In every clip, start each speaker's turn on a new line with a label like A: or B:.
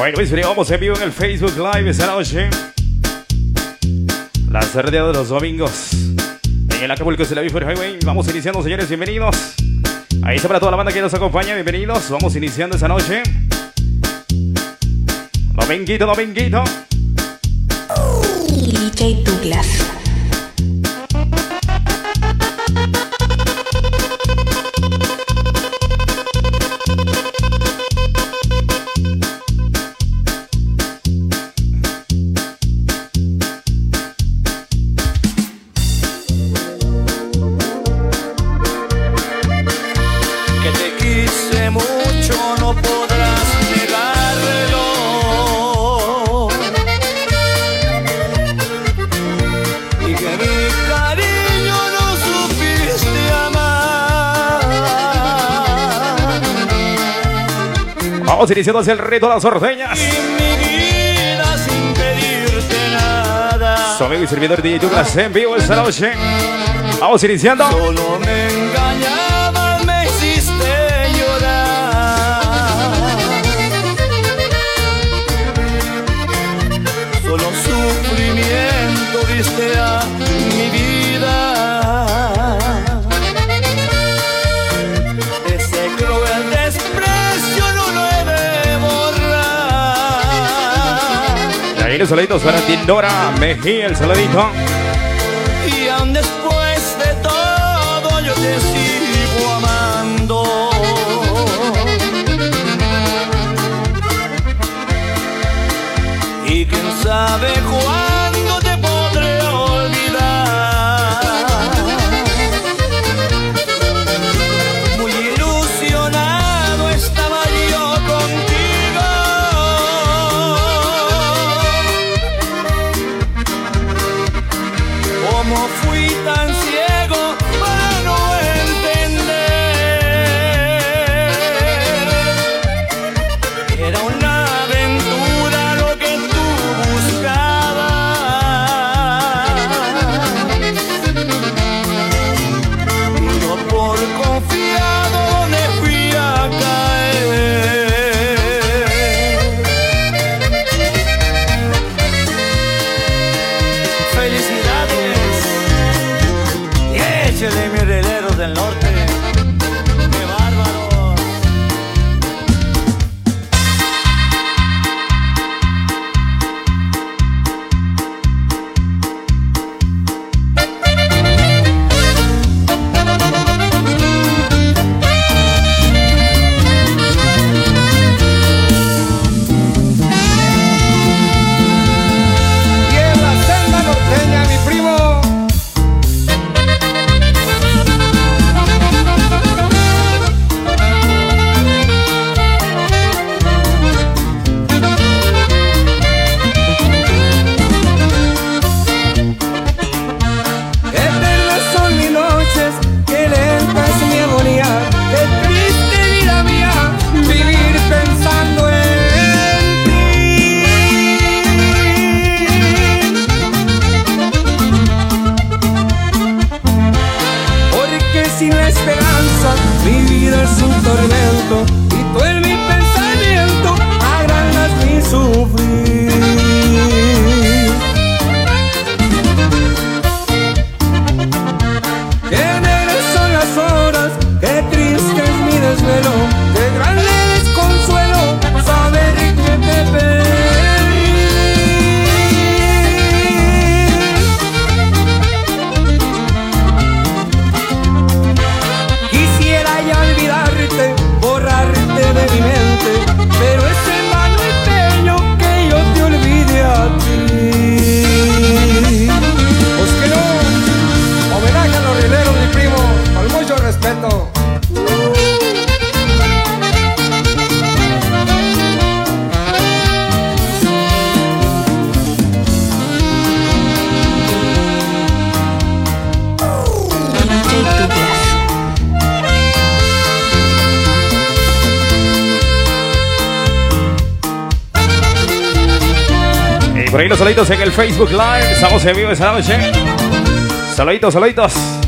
A: Bueno, pues vamos en vivo en el Facebook Live esta noche. La tarde de los domingos. En el Acapulco de la Highway. Vamos iniciando, señores, bienvenidos. Ahí está para toda la banda que nos acompaña, bienvenidos. Vamos iniciando esta noche. Dominguito, dominguito.
B: DJ Douglas.
A: Iniciando hacia el reto de las ordeñas. Su amigo y servidor DJ Douglas en vivo esta noche. Vamos iniciando.
C: Solo me engañabas,
A: los saluditos para Tindora Mejía, el saludito.
C: Y aún después de todo yo te sigo amando. Y quién sabe cuándo
A: saluditos en el Facebook Live. Estamos en vivo esta noche. Saluditos, saluditos.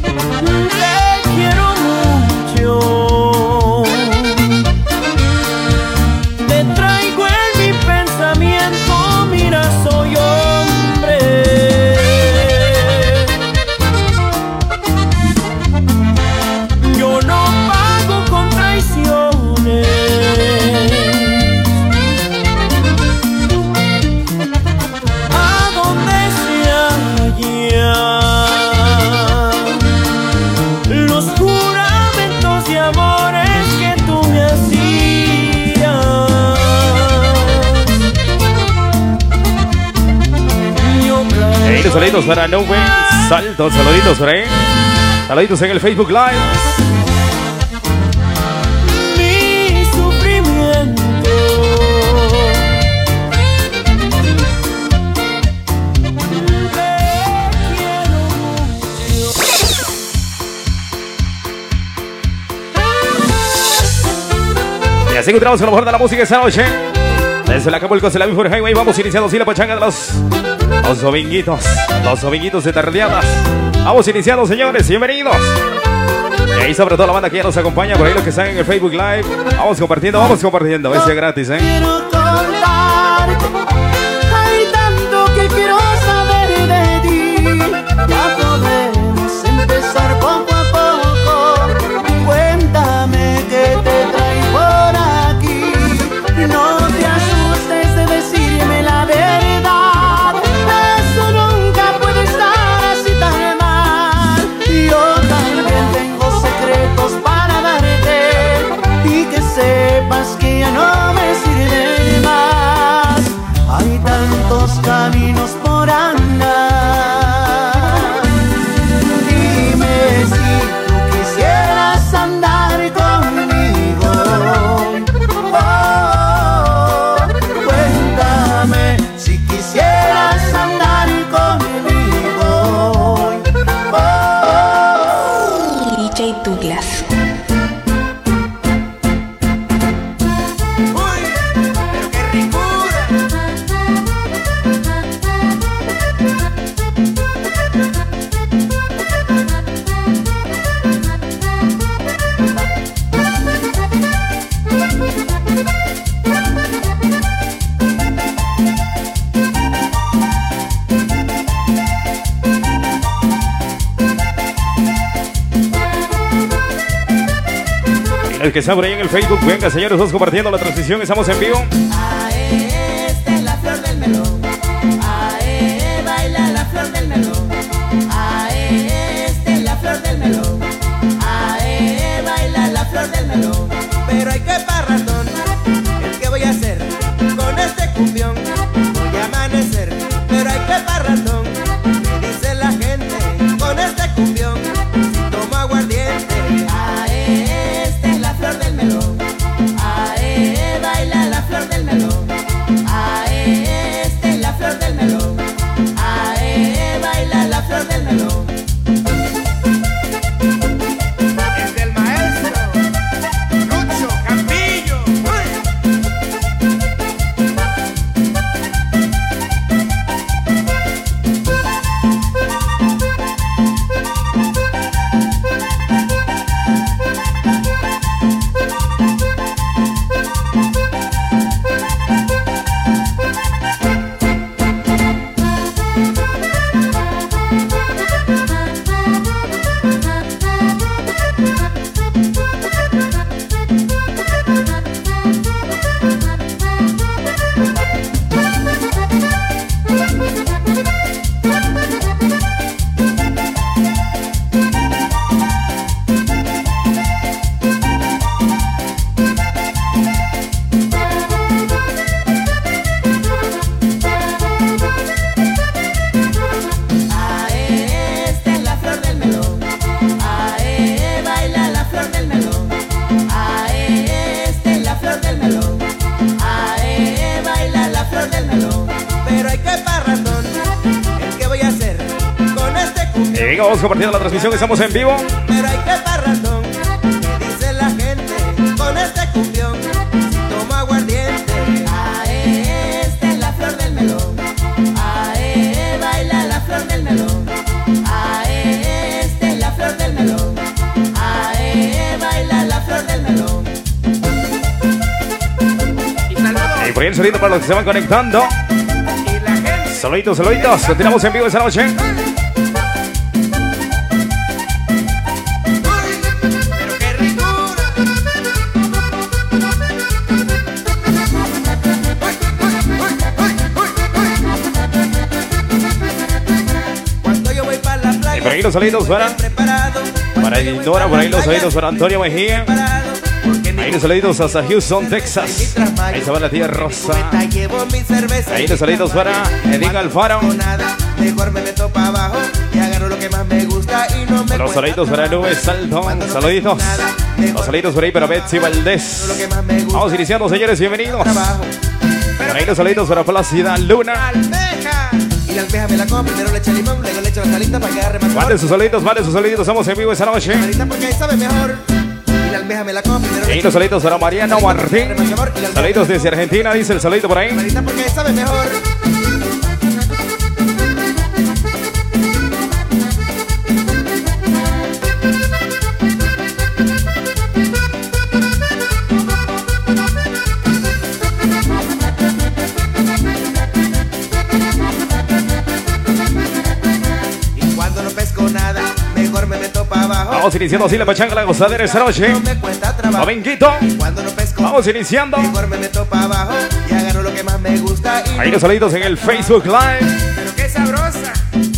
D: saluditos para Nube. Saltos, saluditos para. ¿eh? Saluditos en el Facebook Live. así encontramos con lo mejor de la música esta noche. Desde el Acapulco, es el Avifor Highway, vamos iniciando así la pachanga de los, los dominguitos, los dominguitos de tardeadas. Vamos iniciando, señores, bienvenidos. Y ahí sobre todo la banda que ya nos acompaña, por ahí los que están en el Facebook Live. Vamos compartiendo, vamos compartiendo, es gratis, ¿eh?
A: que
D: está por ahí en el Facebook. Venga, señores, dos compartiendo la transmisión. Estamos en vivo. Por ahí el sonido para los que se van conectando. Saluditos, saluditos. Continuamos en vivo esta noche. Por ahí los saluditos para. Para Dora, por ahí los saluditos para Antonio Mejía.
A: Ahí los saluditos hasta Houston, Texas. Ahí se va la tía Rosa. Ahí los saluditos para Edith Alfaro. Los saluditos para. Nube Salto. Saluditos. Los saluditos por ahí para Betsy Valdés. Vamos iniciando, señores, bienvenidos. Por ahí los saluditos para Plácida Luna.
D: almeja y la almeja me la como, primero le echo limón, luego le echo la salita para que agarre más sabor.
A: sus saluditos, manden sus saluditos. Estamos en vivo esta noche.
D: Porque ahí sabe mejor. Y la le
A: Y los saluditos para Mariano Martín. Saluditos desde Argentina, dice el saludito por ahí.
D: Porque sabe mejor.
A: Vamos iniciando así la pachanga, la gozadera esta noche. Dominguito. Vamos iniciando.
D: mejor me meto para abajo y agarro lo que más me gusta. Y
A: Ahí los saluditos en el Facebook Live.
D: Pero qué sabrosa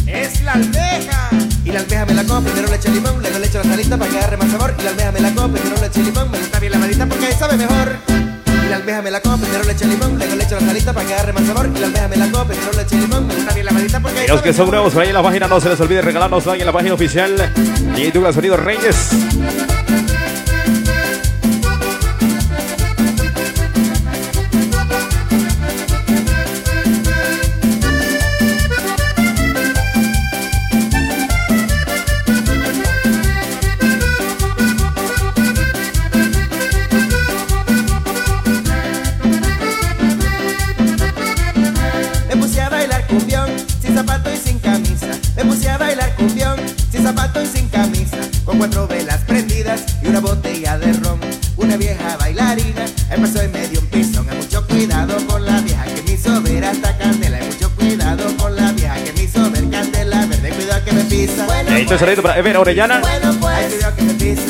D: es la almeja. Y la almeja me la como, primero le echo limón, luego le echo la salita para que agarre más sabor. Y la almeja me la como, primero le echo limón, me gusta bien la malita porque ahí sabe mejor. La almeja me la como, primero le echo limón, luego le echo la salita para que agarre más sabor. Y la almeja me la como, primero le echo limón, me gusta bien la malita porque
A: Y los que son nuevos por ahí en la página, no se les olvide regalarnos like en la página oficial. Y Douglas Sonido Reyes.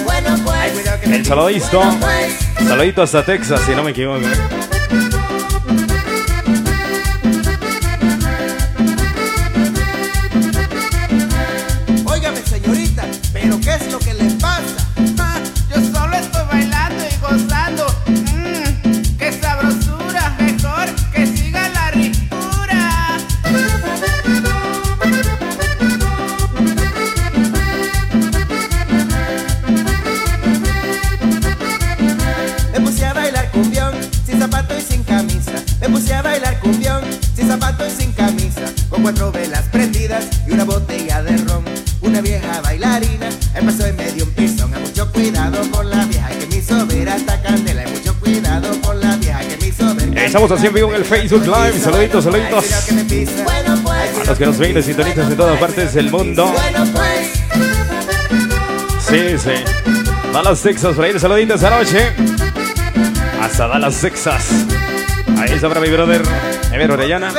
D: Bueno, pues. Ay, cuidado que me
A: El saludito.
D: Pues.
A: Saludito hasta Texas, si no me equivoco. Estamos así en vivo en el Facebook Live. Saluditos, saluditos. A los que nos ven y sintonizan en todas partes del mundo. Sí, sí. Dallas, Texas, por ahí el saludito esta noche. Hasta Dallas, Texas. Ahí está para mi brother Ever Orellana.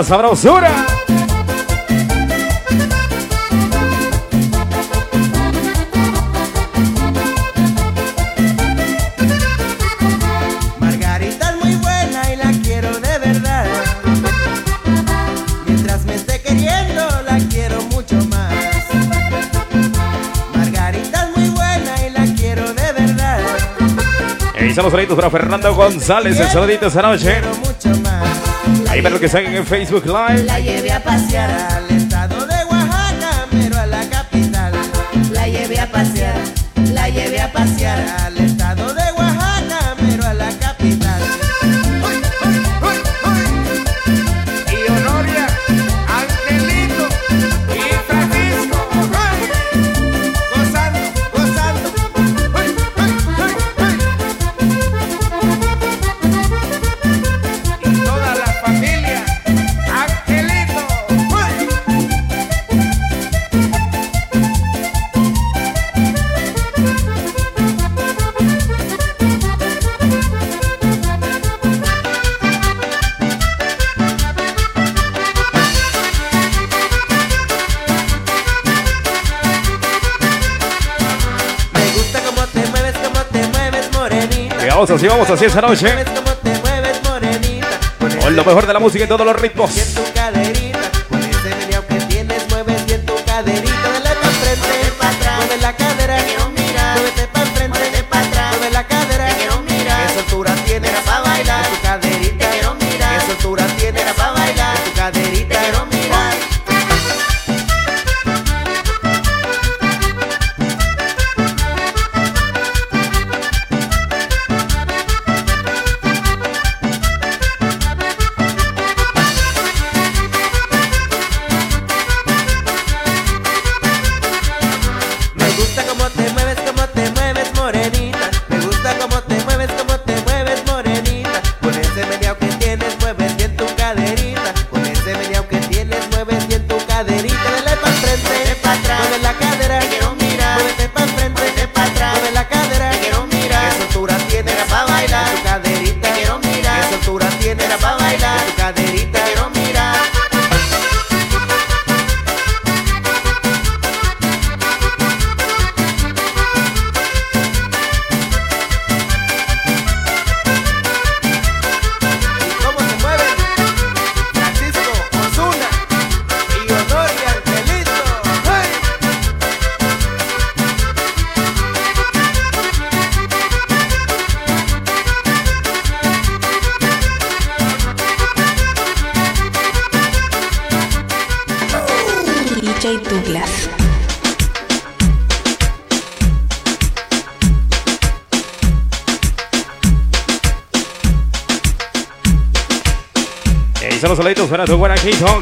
E: La sabrosura.
D: Margarita es muy buena y la quiero de verdad. Mientras me esté queriendo, la quiero mucho más. Margarita es muy buena y la quiero de verdad.
A: Los saluditos para Fernando González. El saludito esta noche. Ahí para los que están en Facebook Live.
D: La llevé a pasear
A: Vamos así, esa noche.
D: Con
A: lo mejor de la música y todos los ritmos.
D: Y en tu caderita, con ese que tienes, mueves bien tu caderita. Dale pa' frente,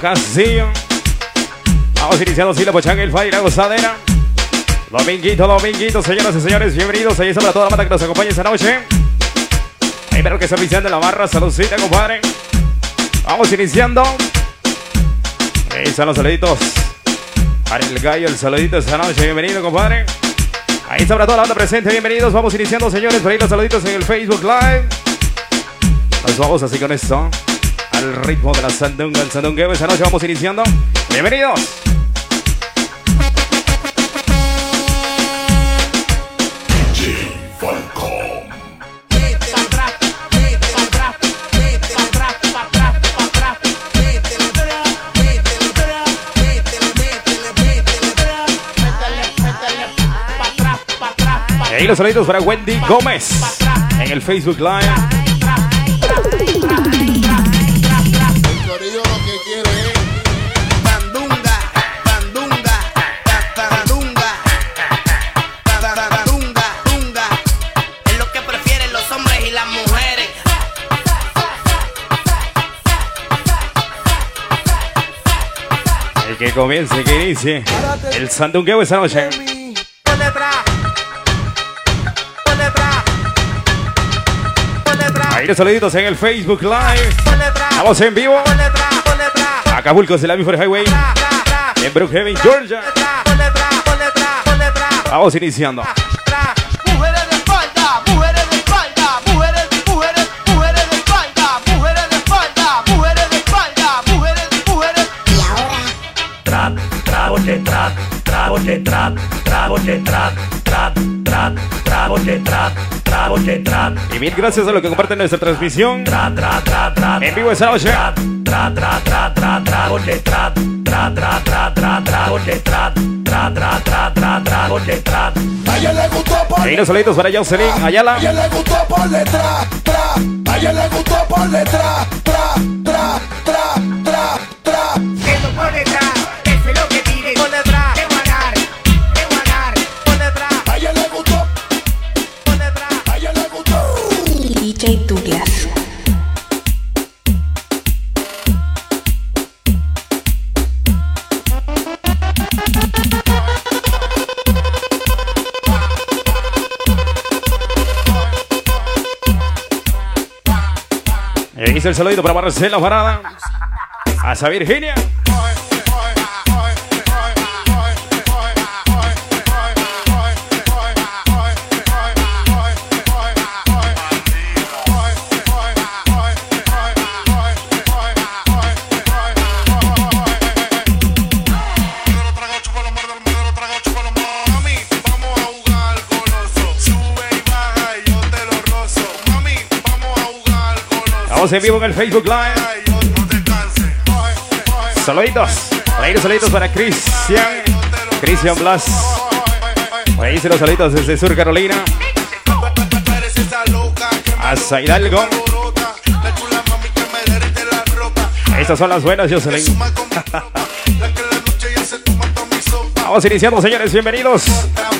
A: Castillo. Vamos iniciando así la pochanga, el fire, la gozadera. Dominguito, dominguito, señoras y señores, bienvenidos. Ahí está toda la banda que nos acompaña esta noche. Ahí espero que está iniciando la barra, saludcita, compadre. Vamos iniciando. Ahí están los saluditos. Para el gallo, el saludito esta noche, bienvenido, compadre. Ahí está para toda la banda presente, bienvenidos. Vamos iniciando, señores, por ahí los saluditos en el Facebook Live. Nos vamos así con esto. Al ritmo de la sandunga, el sandungueo. Esta noche vamos iniciando. Bienvenidos. Y ahí los saluditos para Wendy Gómez en el Facebook Live.
F: Que
A: comience, que inicie. El sandungueo esta noche. Ahí los saluditos en el Facebook Live. Vamos en vivo. Acapulco es el Avenue Highway. En Brookhaven, Georgia. Vamos iniciando.
D: De
G: trap, tragos de trap, trap, trap, tragos de trap, tragos de trap,
A: Y mil gracias a los que comparten nuestra transmisión.
G: tra, tra, tra, tra,
A: En vivo esta noche.
G: trap, tra, tra, tra, tra, tragos de trap, tra, tra, tra, tra, tragos de trap, tra, tra, tra, tra, tragos de trap.
F: A ella le gustó por
A: Ahí los saluditos para Jocelyn
F: A
A: Ayala.
F: ella le gustó por detrás, tra. A ella le gustó por detrás, tra, tra, tra, tra, tra.
E: Eso por detrás,
B: DJ Douglas.
A: Ahí está el saludito para Marcela Parada. Hasta Virginia. En vivo en el Facebook Live. Saluditos. Los saluditos para Cristian. Cristian Blas. Por ahí los saluditos desde Sur Carolina. Hasta Hidalgo. Estas son las buenas, Jocelyn. Vamos iniciando, señores. Bienvenidos.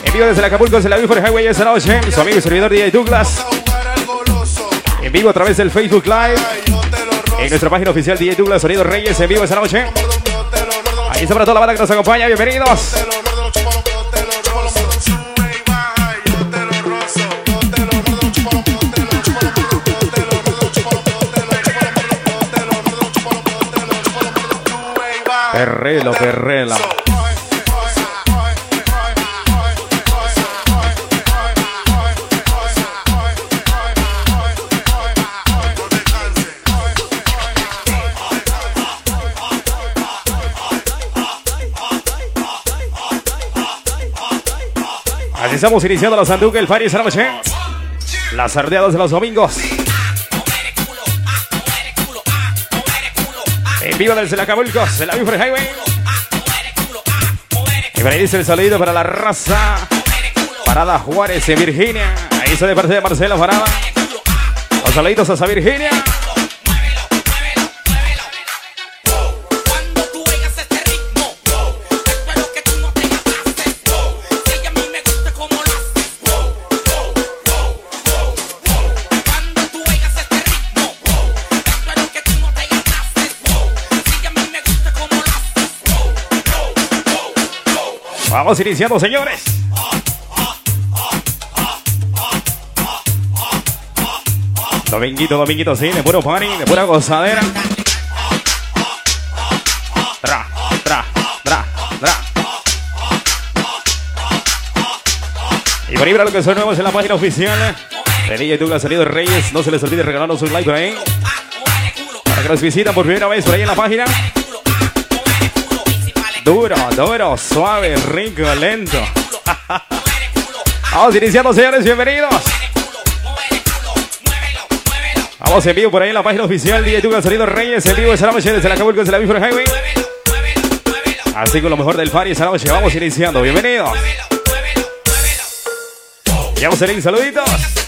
A: En vivo desde el Acapulco, desde la Before Highway esta noche. Su amigo y servidor DJ Douglas. En vivo a través del Facebook Live. En nuestra página oficial DJ Douglas Sonido Reyes. En vivo esta noche. Ahí está toda la banda que nos acompaña. Bienvenidos. Perrelo, perrela. Estamos iniciando la Sanduca, el Fari esta. Las sardeadas de los domingos. En vivo desde la Acapulco, de la Buford Highway. Y por ahí dice el saludo para la raza. Parada Juárez en Virginia. Ahí está de parte de Marcelo Parada. Los saluditos hasta Virginia.
H: Haces.
A: Vamos iniciando, señores. Dominguito, dominguito, sí, de puro party, de pura gozadera. Tra, tra, tra, tra. Y por ahí para los que son nuevos en la página oficial de DJ Douglas Salido Reyes, no se les olvide regalarnos un like por ahí. Para que nos visitan por primera vez por ahí en la página. Duro, duro, suave, rico, lento. Vamos iniciando, señores, bienvenidos. Vamos en vivo por ahí en la página oficial de YouTube Sonido Reyes, en vivo esa noche desde la Acapulco, desde la Before Highway. Así con lo mejor del Fari esa noche, vamos iniciando, bienvenidos. Ya vamos a saluditos.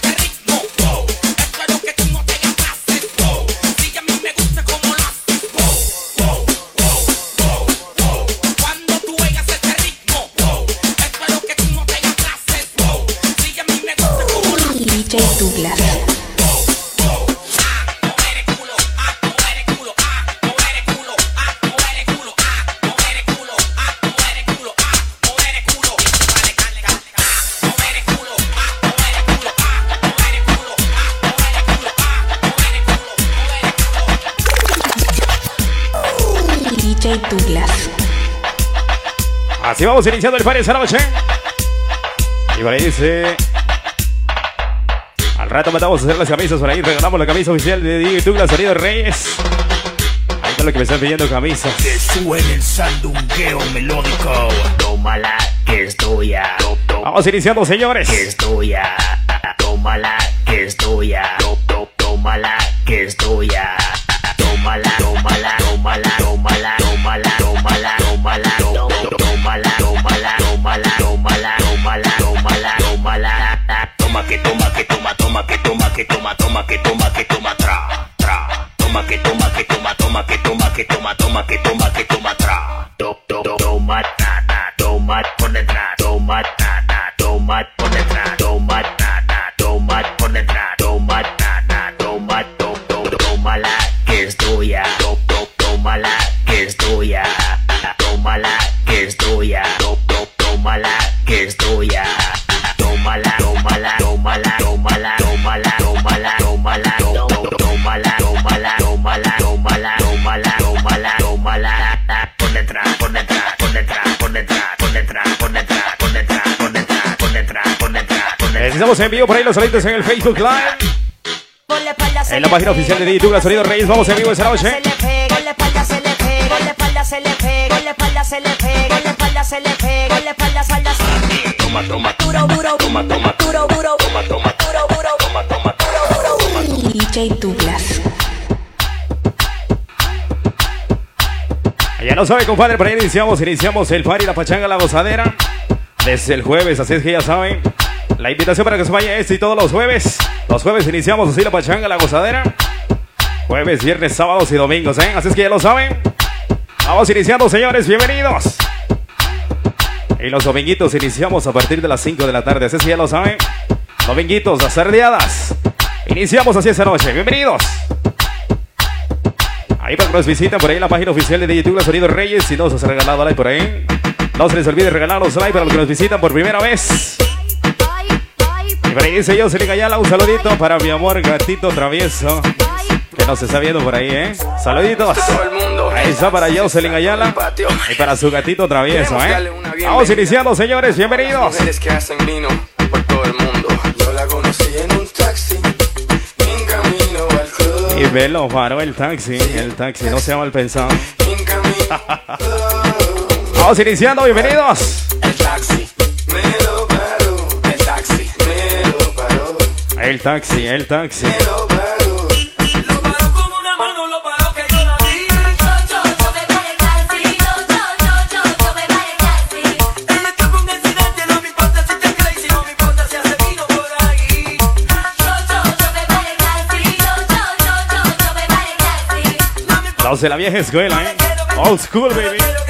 A: Así vamos iniciando el Fari esa noche. Y por ahí dice. Al rato mandamos a hacer las camisas por ahí, regalamos la camisa oficial de DJ Douglas Sonido Reyes. Ahí está lo que me están pidiendo camisas.
G: Que suene el sandungueo melódico. Tómala, que es tuya.
A: Vamos iniciando, señores.
G: Que es tuya. Tómala, que es tuya. Tómala, que es tuya. Que toma que toma, toma que toma que toma, toma que toma que toma, tra, tra. Toma que toma que toma, toma que toma que toma, toma que toma que toma, tra. To- to- to- Toma, toma, detrás, toma, ta, ta, toma,
A: Estamos en vivo por ahí los sonidos en el Facebook Live. En la página oficial de YouTube, los sonidos Reyes, vamos en vivo esta noche.
G: Toma.
B: DJ Douglas.
A: Ya no sabe, compadre, por ahí iniciamos, iniciamos el party, la pachanga, la gozadera. Desde el jueves, así es que ya saben. La invitación para que se vaya este y todos los jueves. Los jueves iniciamos así la pachanga, la gozadera. Jueves, viernes, sábados y domingos, ¿eh? Así es que ya lo saben. Vamos iniciando, señores, bienvenidos. Y los dominguitos iniciamos a partir de las 5 de la tarde, así es que ya lo saben. Dominguitos, las sardeadas. Iniciamos así esta noche, bienvenidos. Ahí para que nos visiten por ahí la página oficial de YouTube, Sonido Reyes. Si no os ha regalado like por ahí, no se les olvide regalarnos like para los que nos visitan por primera vez. Y por ahí dice yo, se le un saludito para mi amor gatito travieso. Que nos está viendo por ahí, ¿eh? Saluditos. Ahí está para Jocelyn Ayala y para su gatito travieso, ¿eh? Vamos iniciando, señores, bienvenidos. Y velo, paró el taxi, el taxi, no se ha mal pensado. Vamos iniciando, bienvenidos.
I: El taxi, el taxi.
A: Los de la vieja escuela, ¿eh? Old school, baby.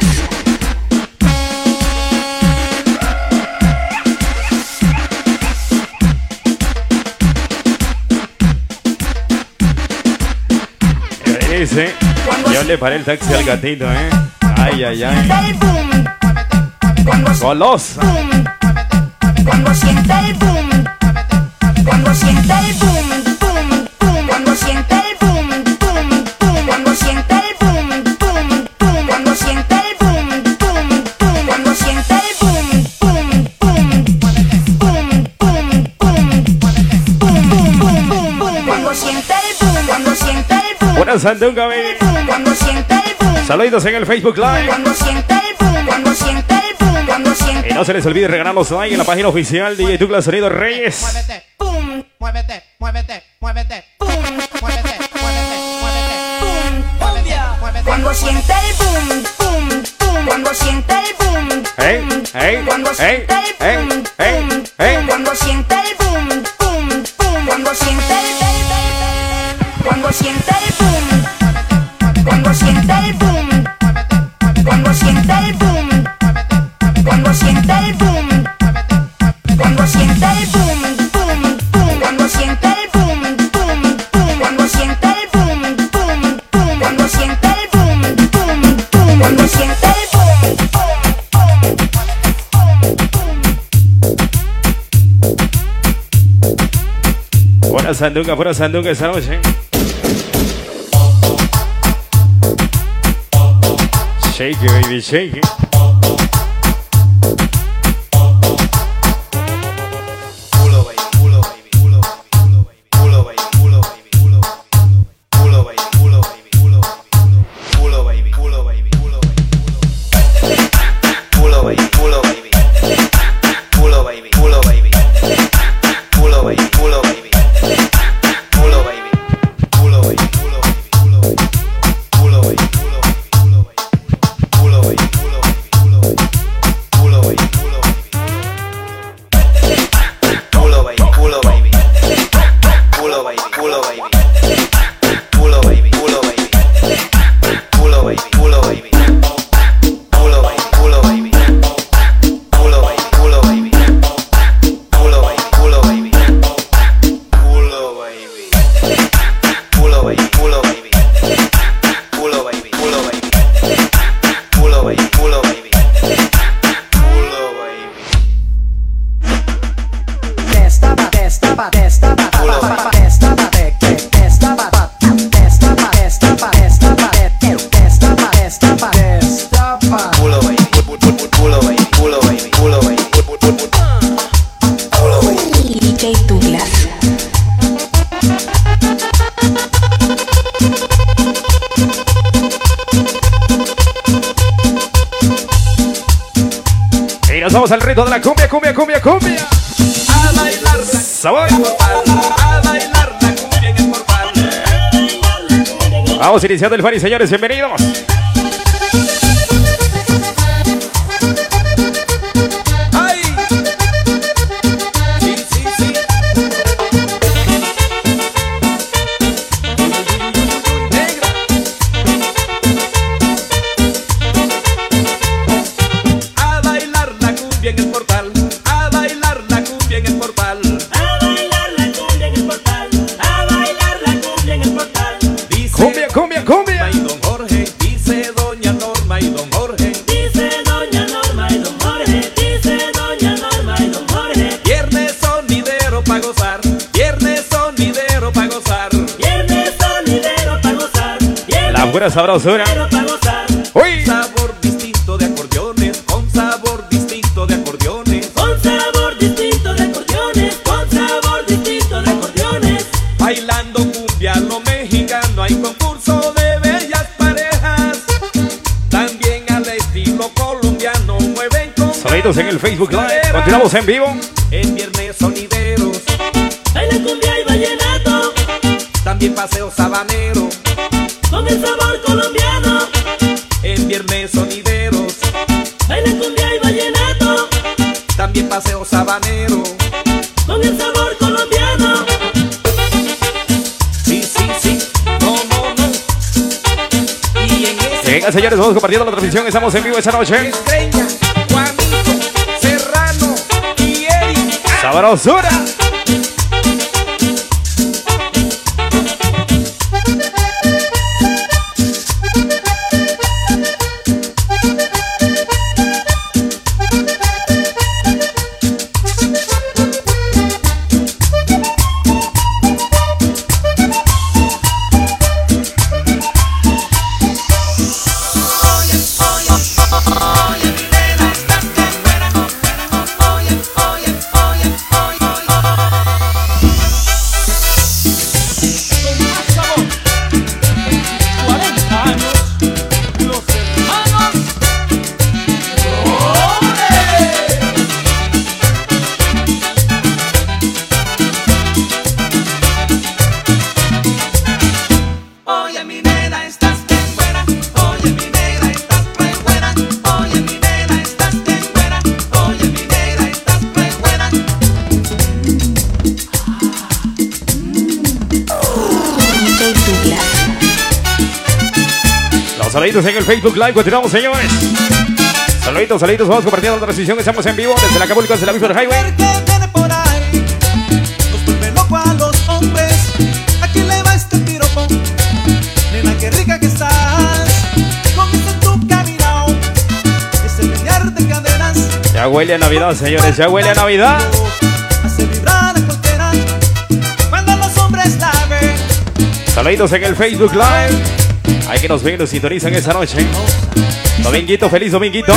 A: le el taxi al gatito, ¿eh? Ay, ay, ay.
J: Cuando
A: Golosa.
J: Cuando sienta el boom. Cuando sienta el boom, boom, boom. Cuando sienta el boom, boom, boom. Cuando sienta el boom, boom, boom. Cuando el boom, boom, boom. Cuando el boom, boom, boom. Boom, boom, boom. Boom, boom, boom. Cuando sienta el boom, cuando sienta el boom.
A: Un
J: cabello. Cuando sienta el boom.
A: Saludos en el Facebook Live.
J: Cuando sienta el boom. Cuando sienta el boom. Cuando sienta
A: Y no se les olvide regalar los likes en la página oficial de Douglas Sonido Reyes.
E: Muévete,
J: boom.
E: Muévete, muévete, muévete,
J: boom.
E: Muévete, muévete, muévete,
J: boom.
E: Muévete,
J: Cuando sienta el boom, boom, boom. Cuando sienta el boom.
A: Hey, hey,
J: cuando sienta el boom.
A: Pura sanduca, pura sanduca esa noche. Shake baby, shake. Al reto de la cumbia, cumbia, cumbia, cumbia.
H: A bailar la
A: Sabor.
H: a bailar la cumbia en el.
A: Vamos iniciando el party, señores. Bienvenidos. Sabrosura. Uy.
H: Sabor distinto de acordeones. Con sabor distinto de acordeones.
G: Con sabor distinto de acordeones, con sabor distinto de acordeones.
H: Bailando cumbia lo mexicano hay concurso de bellas parejas. También al estilo colombiano mueven con
A: Sonidos en el Facebook Live. Continuamos en vivo.
H: En viernes sonideros,
G: Baila cumbia y vallenato,
H: también paseo sabanero.
A: Venga, señores, vamos compartiendo la transmisión. Estamos en vivo esta noche.
H: Estrella, Juanito, Serrano y Eric.
A: Sabrosura. Saluditos en el Facebook Live. Continuamos, señores. Saluditos, saluditos. Vamos compartiendo la transmisión. Estamos en vivo desde la Acapulco, desde la Before Highway. Ya huele a Navidad, señores. Ya huele a Navidad. Saluditos en el Facebook Live. Hay que nos ven nos sintonizan esta noche. Dominguito, feliz dominguito.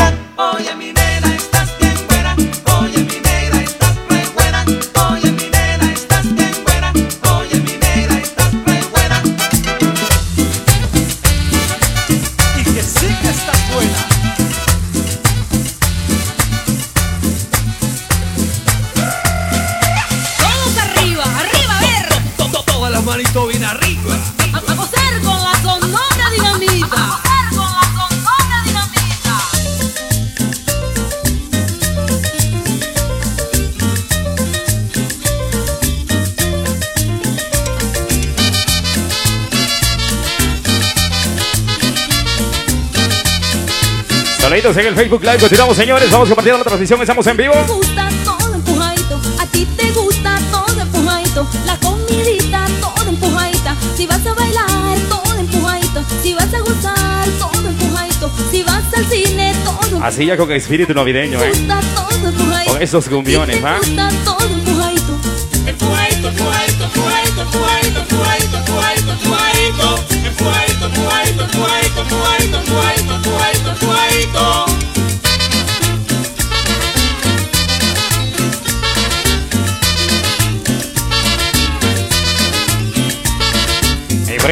A: Saluditos en el Facebook Live. Continuamos, señores. Vamos compartiendo la transmisión. Estamos en vivo.
K: Te gusta todo empujadito, a ti te gusta todo empujadito, la comidita todo empujadita, si vas a bailar todo empujadito, si vas a gozar todo empujadito, si vas al cine todo
A: Así ya con espíritu navideño,
K: te
A: ¿eh?
K: gusta todo empujadito,
A: Con esos cumbiones,
K: si te
A: ¿va?
K: gusta todo empujadito,
G: Empujadito, empujadito, empujadito, empujadito, empujadito, empujadito, empujadito. Empujadito, empujadito, empujadito, empujadito, empujadito,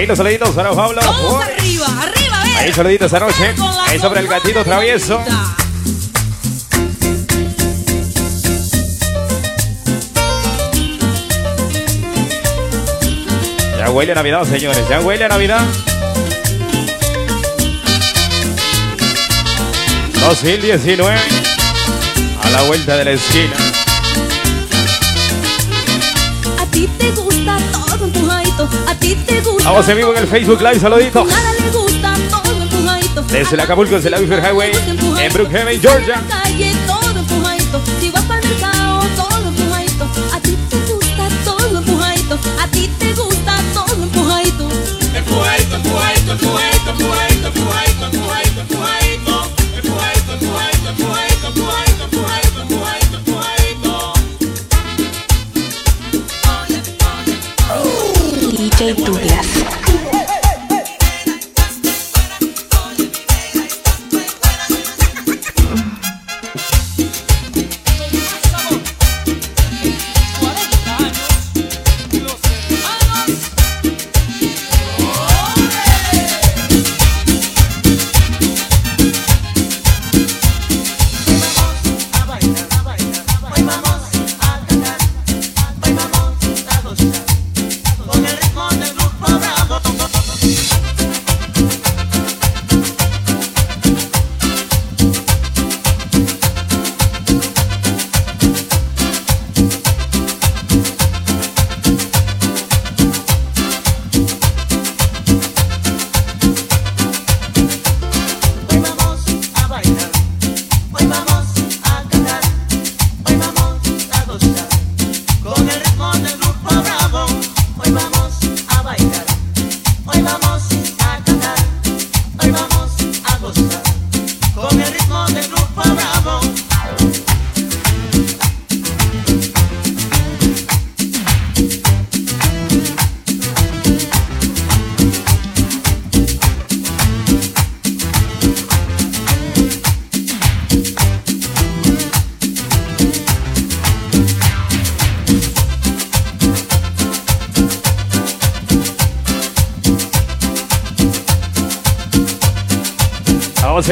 A: Saluditos, saluditos para Pablo.
K: Todos arriba, arriba, a.
A: Ahí saluditos
K: anoche.
A: Ahí sobre el gatito travieso. Ya huele Navidad, señores. Ya huele a Navidad. No, 2019. A la vuelta de la esquina.
K: A ti te gusta todo empujadito. A ti te gusta.
A: Vamos en vivo en el Facebook Live. Saluditos.
K: Nada le gusta todo empujadito.
A: Desde el Acapulco, desde la Buffer Highway. En Brookhaven, Georgia.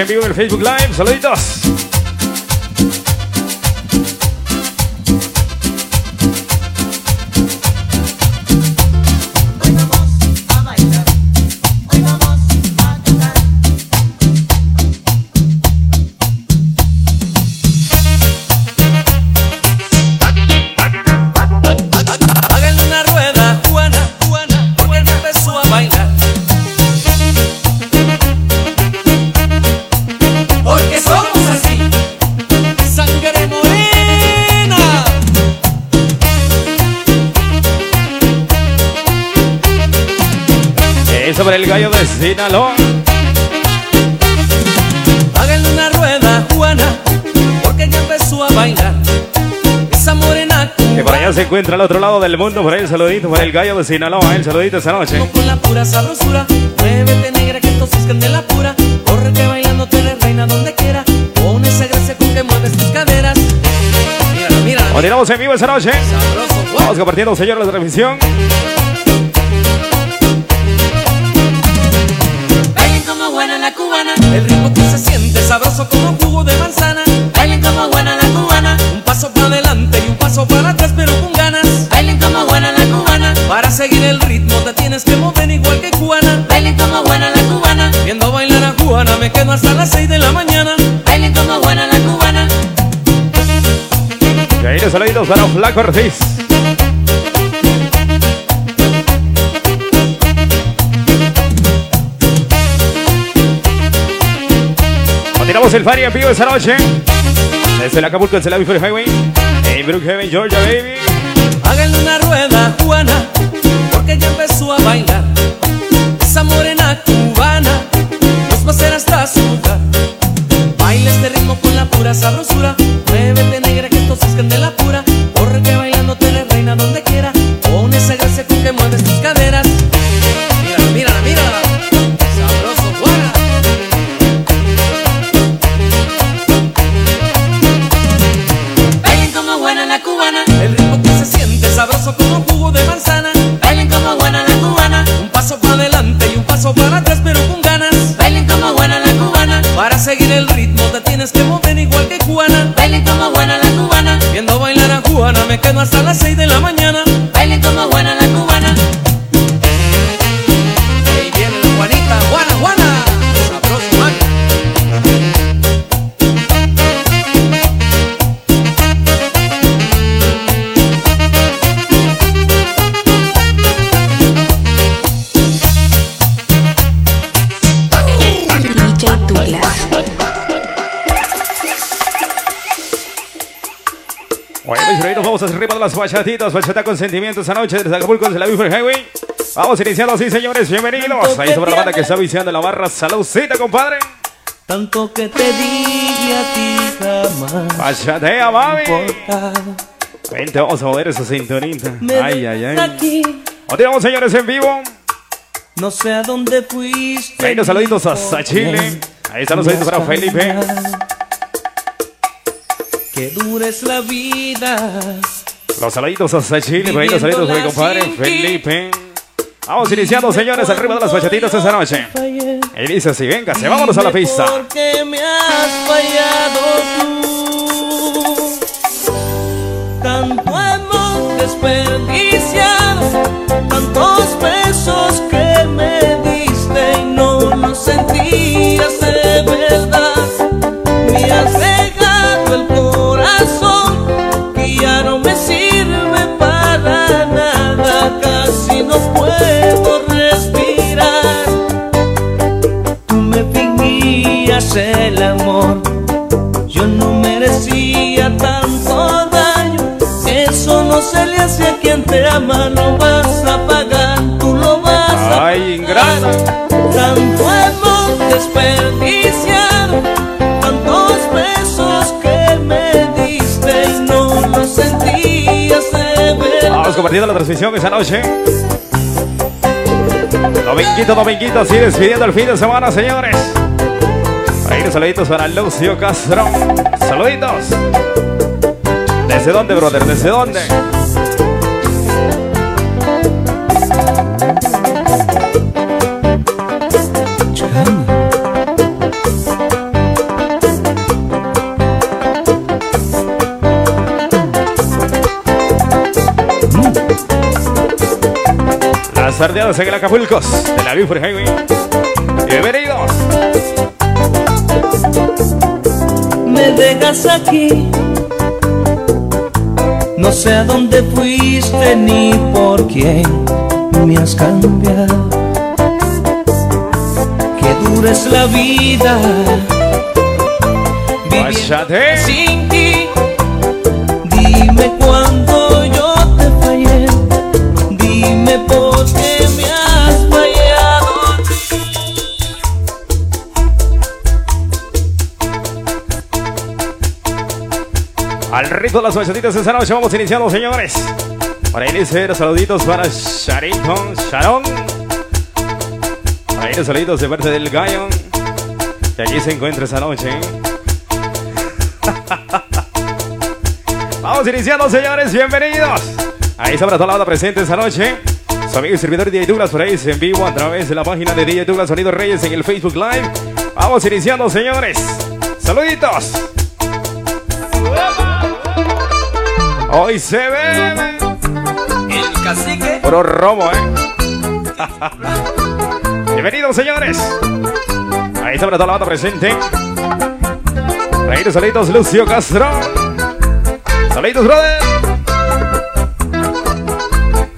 A: En vivo en el Facebook Live. Saluditos. Se encuentra al otro lado del mundo. Por ahí el saludito para el gallo de Sinaloa. El saludito esta noche.
L: con la pura sabrosura. Muévete negra que estos es candela pura. Corre bailando te eres reina donde quiera. Con esa gracia con que mueves tus caderas. Mírala, mírala.
A: Continuamos en vivo esta noche. Vamos compartiendo, señor, la transmisión.
M: Bailen como buena la cubana,
L: El
A: saluditos para Flaco Ortiz. Continuamos el en vivo esta noche. Desde el Acapulco, desde la Before Highway. En Brookhaven, Georgia, baby.
L: Háganle una rueda, Juana, porque ya empezó a bailar.
A: Bachatitas, bachata con sentimientos esta noche desde Acapulco, desde la Buffer Highway. Vamos iniciando así, señores, bienvenidos. Ahí sobre la banda que está viciando la barra. Saludcita, compadre.
L: Tanto que te dije a ti jamás.
A: Bachatea, mami. Vente, vamos a mover esa sintonita.
L: Me
A: Ay, ay, ay.
L: Aquí,
A: Continuamos, señores, en vivo.
L: no sé a dónde fuiste.
A: Los saluditos hasta Chile. Ahí están los saluditos para Felipe.
L: Que dures la vida.
A: Los saluditos hasta Chile. Por ahí los saluditos mi compadre. Felipe. Vamos iniciando, señores, arriba de las bachatitas esta noche. Y dice así, véngase, vámonos a la pista.
L: ¿Por qué me has fallado tú? Tanto hemos desperdiciado, tantos besos que me diste y no los sentías de verdad. Me has dejado el corazón no se le hace a quien te ama, lo vas a pagar, tú lo vas a
A: Ay, ingrata.
L: tanto hemos desperdiciado, tantos besos que me diste y no los sentías de verdad.
A: Vamos compartiendo la transmisión esta noche. Dominguito, dominguito, así despidiendo el fin de semana, señores. Ahí los saluditos para Lucio Castro. Saluditos. ¿Desde dónde, brother? ¿Desde dónde? Las sardeadas en el Acapulcos de la Buffer Highway. Bienvenidos.
L: me dejas aquí. No sé a dónde fuiste ni por quién me has cambiado. Que dures la vida. viviendo
A: Bachate.
L: sin ti. Dime cuándo
A: De las bachatitas esta noche vamos iniciando, señores. Para iniciar, saluditos para Sharito, Sharon. Para ir saluditos de parte del gallo. Que aquí se encuentra esta noche. vamos iniciando, señores. Bienvenidos. Ahí está para toda la banda presente esta noche. Su amigo y servidor DJ Douglas por ahí en vivo a través de la página de DJ Douglas Sonido Reyes en el Facebook Live. Vamos iniciando, señores. Saluditos. Hoy se bebe
L: El cacique.
A: puro romo, ¿eh? Bienvenidos, señores. Ahí está para toda la banda presente. Ahí los saluditos, Lucio Castro. Saluditos, brother.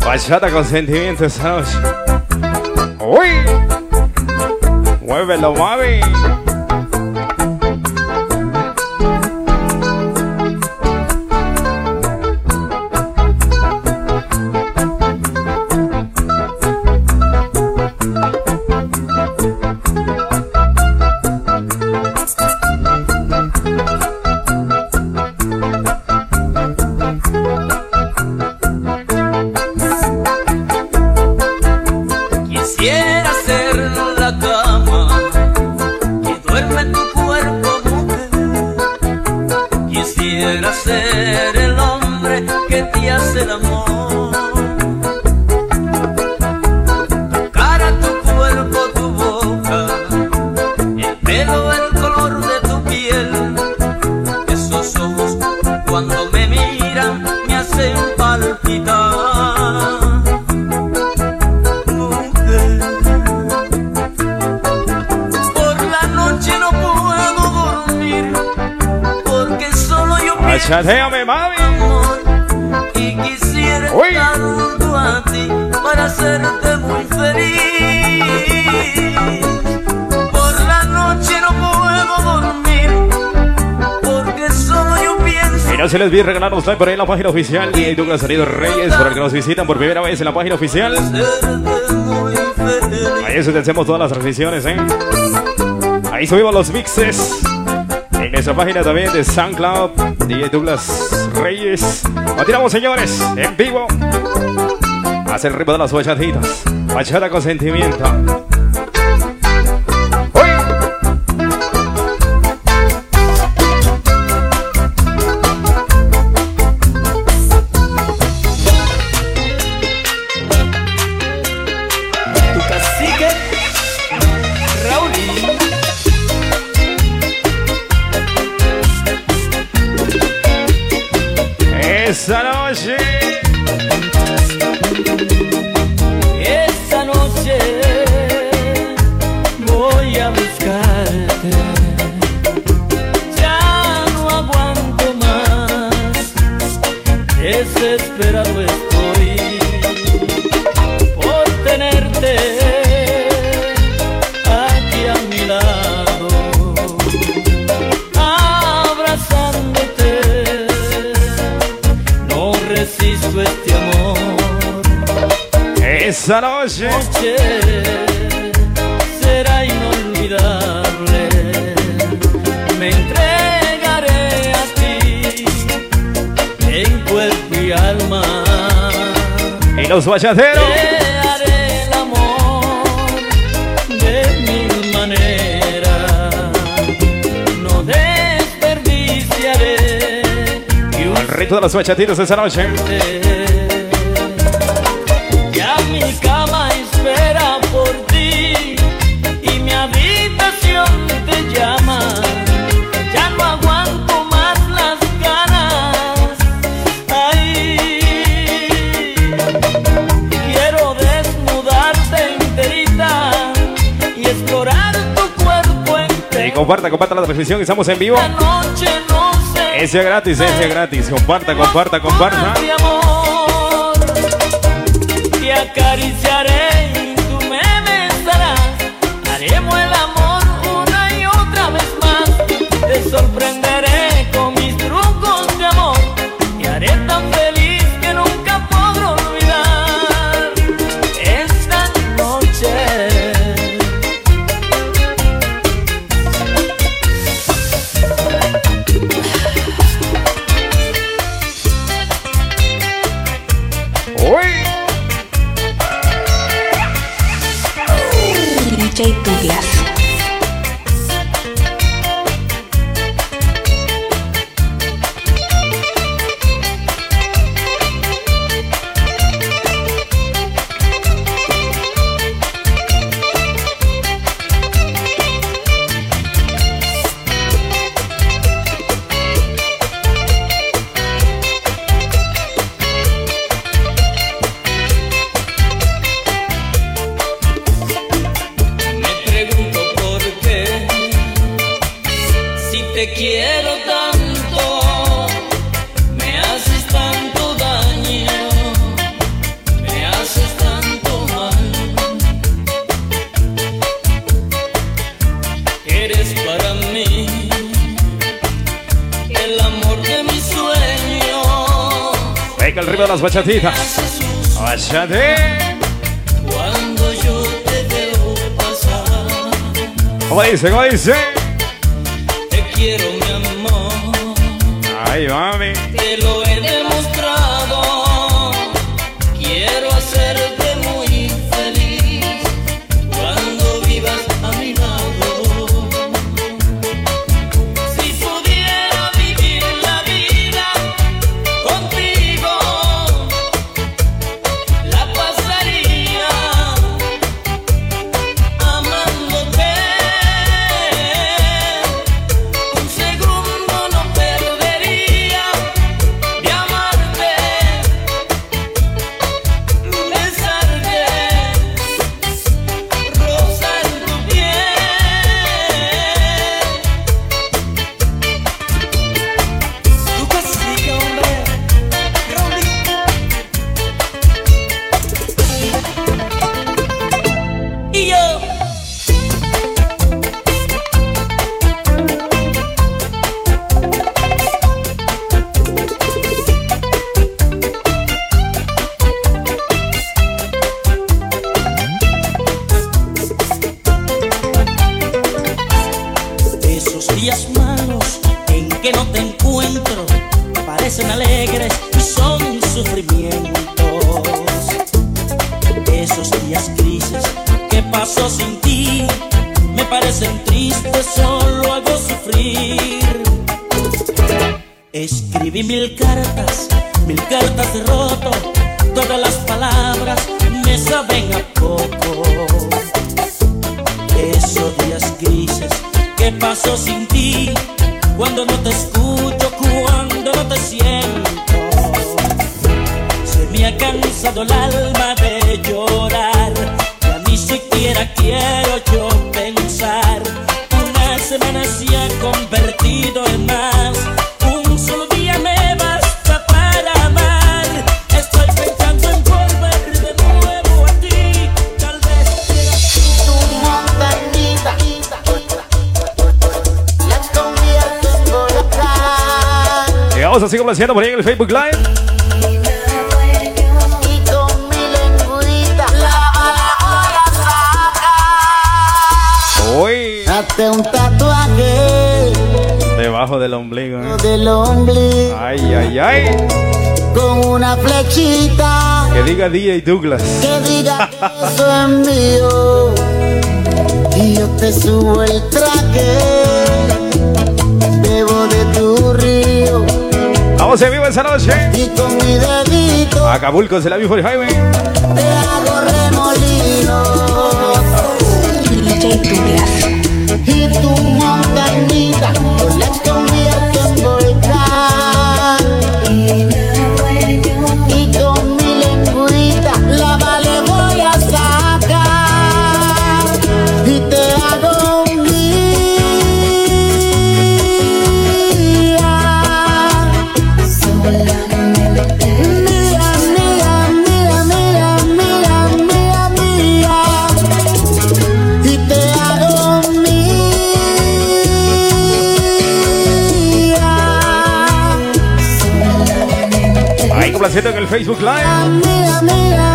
A: Bachata con sentimiento esta noche. Uy. Muévelo, mami. Chateame, mami.
L: Amor, y quisiera
A: Uy.
L: estar junto a ti para hacerte muy feliz. Por la noche no puedo dormir porque solo yo pienso.
A: Y no se les vi regalar usted por ahí en la página oficial. Y Douglas Salido Reyes, por el que nos visitan por primera vez en la página oficial. Ahí eso te hacemos todas las transmisiones, ¿eh? Ahí subimos los mixes nuestra página también de SoundCloud, DJ Douglas Reyes. Continuamos, señores, en vivo. Hacia el ritmo de las bachatitas. Bachata con sentimiento.
L: esta será inolvidable. Me entregaré a ti en cuerpo y alma.
A: Y los bachateros.
L: Te haré el amor de mil maneras. No desperdiciaré. Un...
A: Al reto de los bachateros esta noche. comparta, comparta la transmisión. Estamos en vivo. Ese es gratis, ese es gratis. Comparta, comparta, comparta. bachatitas. Bachate.
L: Cuando yo te veo pasar.
A: ¿Cómo dice? ¿Cómo dice?
L: Te quiero, mi amor. Ahí va. Encuentro parecen alegres y son sufrimientos. Esos días grises que paso sin ti me parecen tristes, solo hago sufrir. Escribí mil cartas, mil cartas de roto, todas las palabras me saben a poco. Paso sin ti, cuando no te escucho, cuando no te siento. Se me ha cansado el alma de llorar,
N: así complaciendo por ahí en el Facebook Live. Uy,
O: Hazte un tatuaje
N: debajo del ombligo. ¿eh?
O: del ombligo
N: Ay, ay, ay.
O: con una flechita
N: Que diga DJ Douglas.
O: que diga que eso es mío y yo te subo el traje
N: Vamos en vivo esa noche.
O: y con mi dedito
N: Acapulco, se la vi por el highway.
O: te hago remolinos y tu montañita
N: Facebook Live.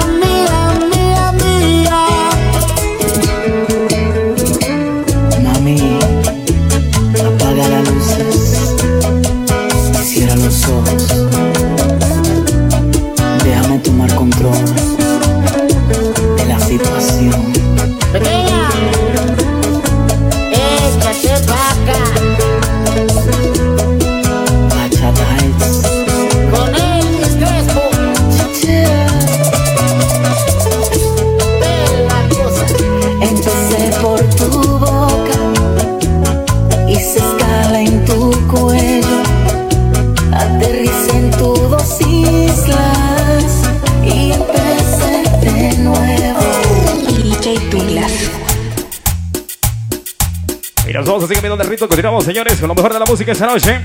N: Continuamos, señores, con lo mejor de la música esta noche.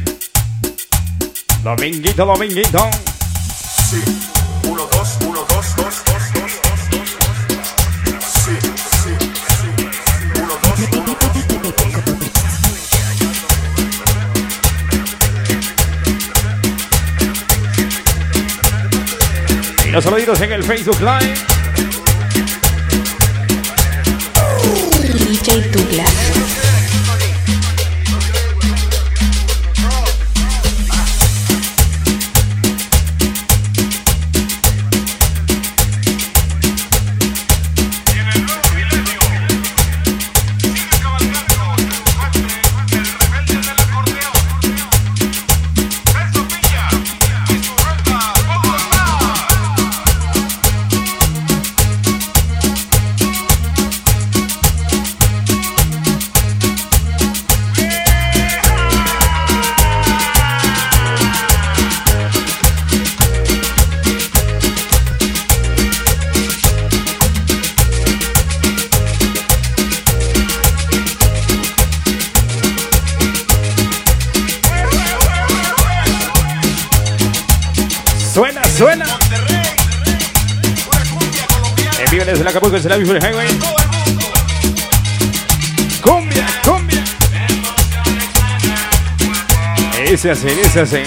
N: Dominguito, dominguito.
I: Uno, dos, uno, dos, dos, dos, dos, dos, dos. Sí, sí, sí. Uno, dos, uno, dos.
N: Y los saluditos en el Facebook Live.
A: DJ Douglas.
N: que será Highway. Cumbia, cumbia. Ese hacen, ese
A: hacen.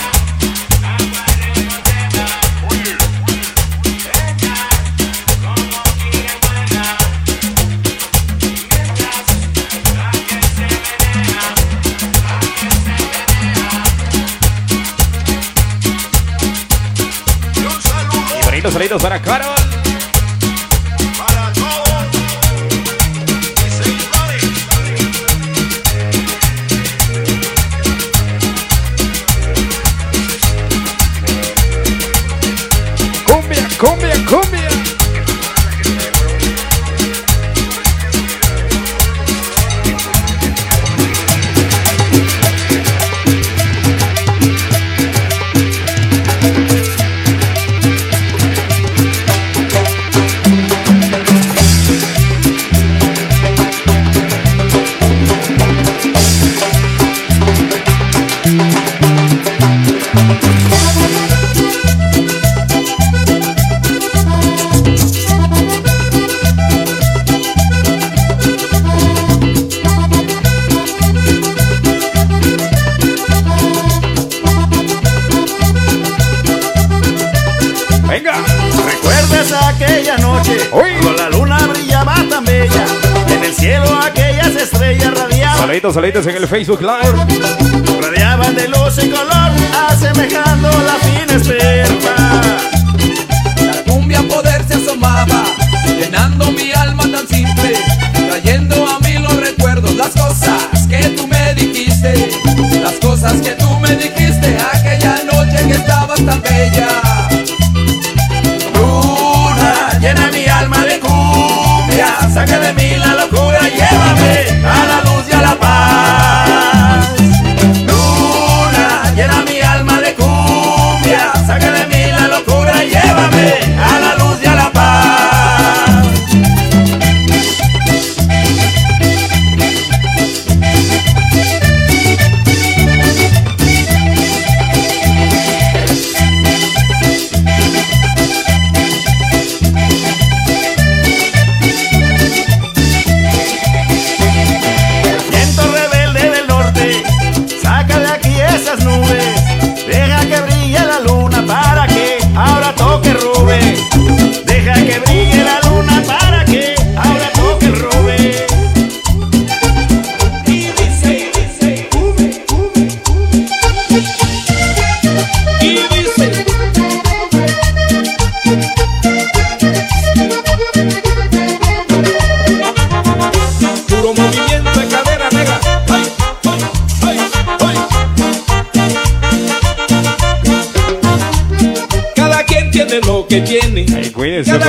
A: Saludos para Carol. Saluditos, saluditos en el Facebook Live.
P: radiaban de luz y color, asemejando la fina esperma.
H: La cumbia poder se asomaba, llenando mi alma tan simple, trayendo a mí los recuerdos, las cosas que tú me dijiste, las cosas que tú me dijiste aquella noche que estabas tan bella.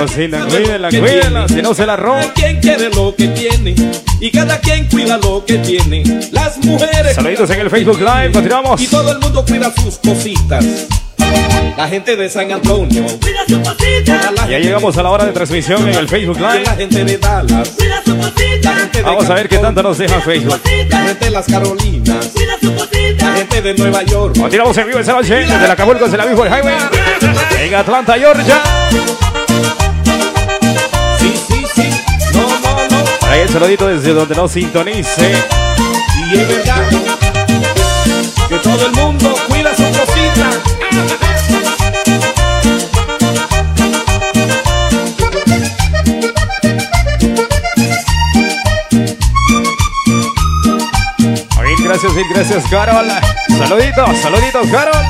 A: Cuiden su
H: Cada quien
A: cocina,
H: sabe
A: cuídenla,
H: lo que
A: cuídenla,
H: tiene.
A: si no se la roban.
H: Cada quien quiere lo que tiene y cada quien cuida lo que tiene. Las mujeres
A: Saluditos en el Facebook Live, continuamos.
H: y todo el mundo cuida sus cositas. La gente de San Antonio cuida sus cositas.
A: Ya llegamos a la hora de transmisión en el Facebook
H: La
A: Live.
H: gente de Dallas cuida sus cositas. La
A: Vamos a ver qué tanto nos deja Facebook.
H: La gente de las Carolinas cuida sus cositas. La gente de Nueva York
A: Continuamos en vivo esta noche desde la Acapulco, desde la Highway. En Atlanta, Georgia. El saludito desde donde nos sintonice.
H: Y es verdad que todo el mundo cuida su cosita.
A: Mil gracias, gracias, Carol. Saluditos, saluditos, Carol.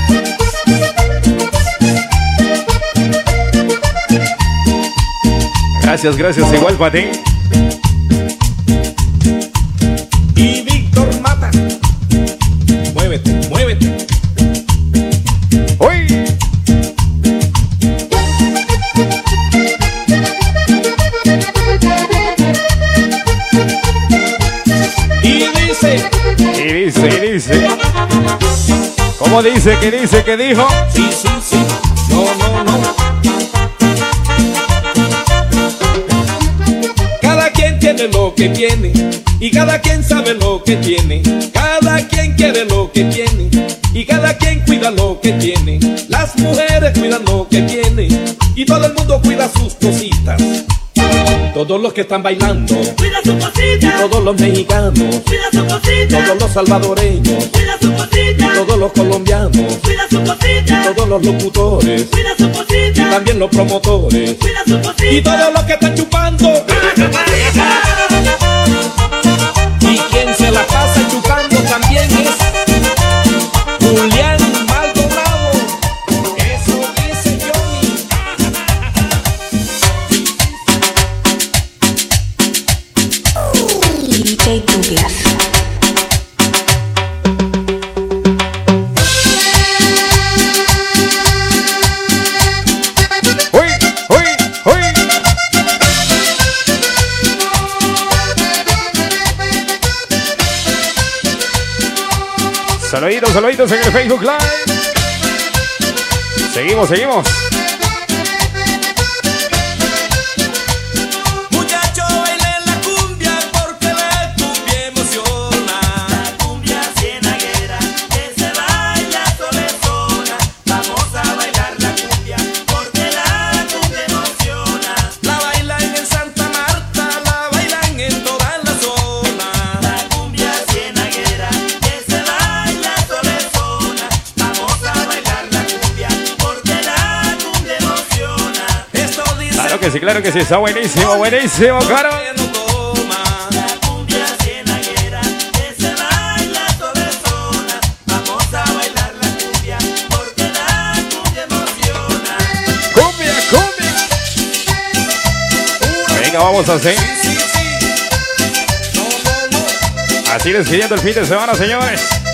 A: Gracias, gracias, igual para ti. ¿Cómo dice? ¿Qué dice? ¿Qué dijo?
H: sí, sí, sí. No, no, no. Cada quien tiene lo que tiene y cada quien sabe lo que tiene. Cada quien quiere lo que tiene y cada quien cuida lo que tiene. Las mujeres cuidan lo que tienen y todo el mundo cuida sus cositas. Todos los que están bailando,
L: Cuida su
H: y
L: cosita,
H: todos los mexicanos,
L: cuida su cosita,
H: todos los salvadoreños,
L: cuida su
H: y
L: cosita,
H: todos los colombianos,
L: cuida su
H: y
L: cosita,
H: todos los locutores,
L: cuida su
H: y
L: cosita,
H: también los promotores,
L: cuida su
H: y
L: cosita.
H: todos los que están chupando. Y Facebook Live. Seguimos, seguimos.
A: que
H: sí, claro que sí, está buenísimo, buenísimo, claro. Cumbia, cumbia. Venga, vamos a hacer Así despidiendo el fin de semana, señores.